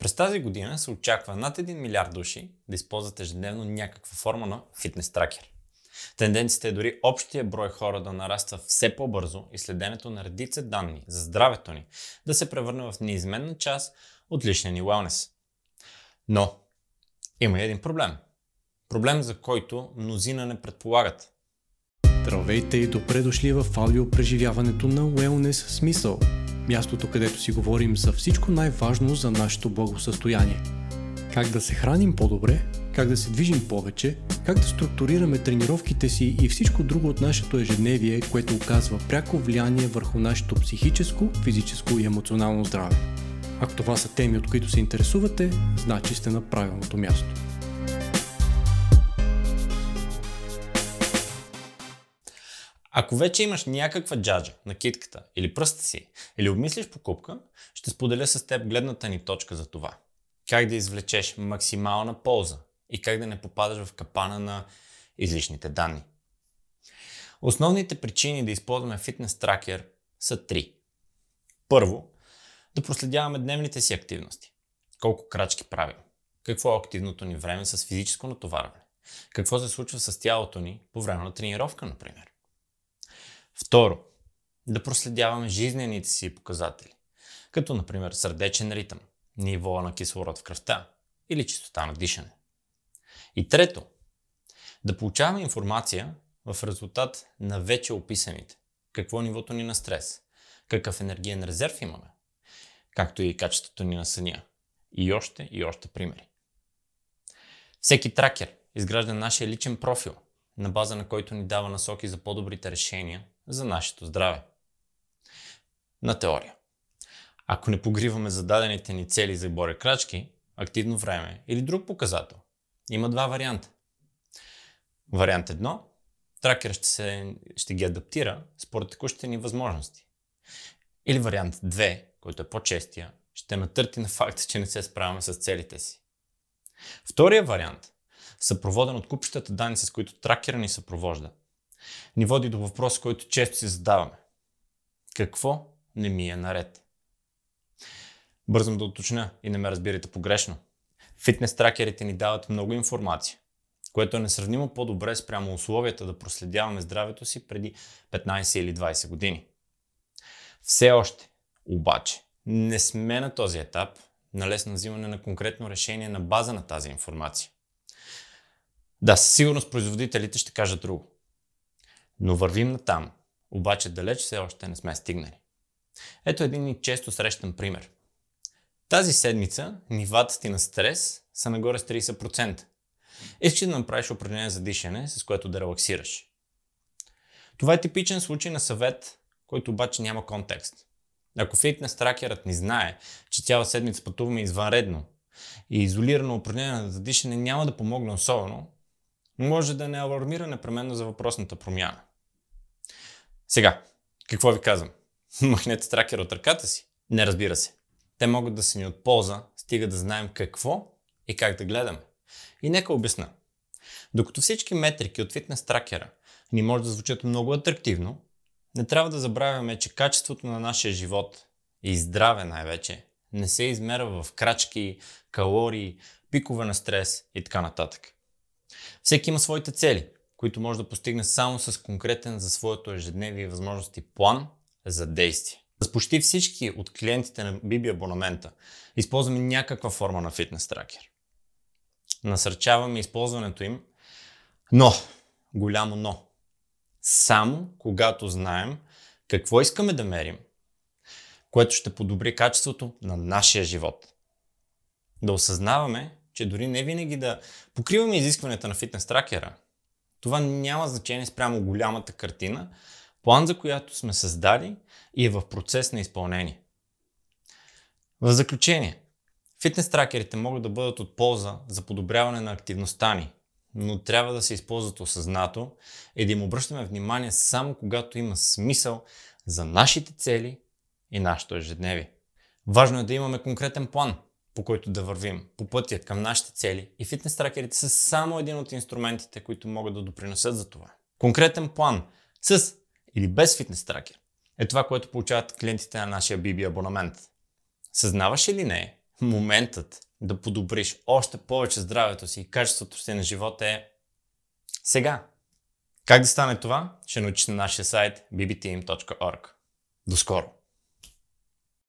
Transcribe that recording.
През тази година се очаква над 1 милиард души да използват ежедневно някаква форма на фитнес тракер. Тенденцията е дори общия брой хора да нараства все по-бързо и следенето на редица данни за здравето ни да се превърне в неизменна част от личния ни wellness. Но има и един проблем. Проблем, за който мнозина не предполагат. Здравейте и добре дошли в аудиопреживяването на Wellness Смисъл. Мястото, където си говорим за всичко най-важно за нашето благосъстояние. Как да се храним по-добре, как да се движим повече, как да структурираме тренировките си и всичко друго от нашето ежедневие, което оказва пряко влияние върху нашето психическо, физическо и емоционално здраве. Ако това са теми, от които се интересувате, значи сте на правилното място. Ако вече имаш някаква джаджа на китката или пръста си, или обмислиш покупка, ще споделя с теб гледната ни точка за това. Как да извлечеш максимална полза и как да не попадаш в капана на излишните данни. Основните причини да използваме фитнес тракер са три. Първо, да проследяваме дневните си активности. Колко крачки правим? Какво е активното ни време с физическо натоварване? Какво се случва с тялото ни по време на тренировка, например? Второ, да проследяваме жизнените си показатели, като например сърдечен ритъм, ниво на кислород в кръвта или чистота на дишане. И трето, да получаваме информация в резултат на вече описаните. Какво е нивото ни на стрес, какъв енергиен резерв имаме, както и качеството ни на съня. И още и още примери. Всеки тракер изгражда нашия личен профил, на база на който ни дава насоки за по-добрите решения за нашето здраве. На теория. Ако не погриваме зададените ни цели за боря крачки, активно време или друг показател, има два варианта. Вариант 1. Тракер ще, се, ще ги адаптира според текущите ни възможности. Или вариант 2, който е по-честия, ще натърти на факта, че не се справяме с целите си. Втория вариант, съпроводен от купищата данни, с които тракера ни съпровожда, ни води до въпрос, който често си задаваме. Какво не ми е наред? Бързам да уточня и не ме разбирайте погрешно. Фитнес тракерите ни дават много информация, което е несравнимо по-добре спрямо условията да проследяваме здравето си преди 15 или 20 години. Все още, обаче, не сме на този етап на лесно взимане на конкретно решение на база на тази информация. Да, със сигурност производителите ще кажат друго. Но вървим на там, обаче далеч все още не сме стигнали. Ето един и често срещан пример. Тази седмица нивата ти на стрес са нагоре с 30%. Искаш да направиш упражнение за дишане, с което да релаксираш. Това е типичен случай на съвет, който обаче няма контекст. Ако фитнес тракерът ни знае, че цяла седмица пътуваме извънредно и изолирано упражнение за дишане няма да помогне особено, може да не алармира непременно за въпросната промяна. Сега, какво ви казвам? Махнете тракер от ръката си? Не разбира се. Те могат да са ни от полза, стига да знаем какво и как да гледаме. И нека обясна. Докато всички метрики от фитнес тракера ни може да звучат много атрактивно, не трябва да забравяме, че качеството на нашия живот и здраве най-вече не се измерва в крачки, калории, пикове на стрес и така нататък. Всеки има своите цели, които може да постигне само с конкретен за своето ежедневие възможности план за действие. С почти всички от клиентите на Биби абонамента използваме някаква форма на фитнес тракер. Насърчаваме използването им, но, голямо но, само когато знаем какво искаме да мерим, което ще подобри качеството на нашия живот. Да осъзнаваме, че дори не винаги да покриваме изискванията на фитнес тракера, това няма значение спрямо голямата картина, план за която сме създали и е в процес на изпълнение. В заключение, фитнес тракерите могат да бъдат от полза за подобряване на активността ни, но трябва да се използват осъзнато и да им обръщаме внимание само когато има смисъл за нашите цели и нашето ежедневие. Важно е да имаме конкретен план, по който да вървим по пътя към нашите цели и фитнес тракерите са само един от инструментите, които могат да допринесат за това. Конкретен план с или без фитнес тракер е това, което получават клиентите на нашия BB абонамент. Съзнаваш или не, моментът да подобриш още повече здравето си и качеството си на живота е сега. Как да стане това? Ще научиш на нашия сайт bbteam.org. До скоро!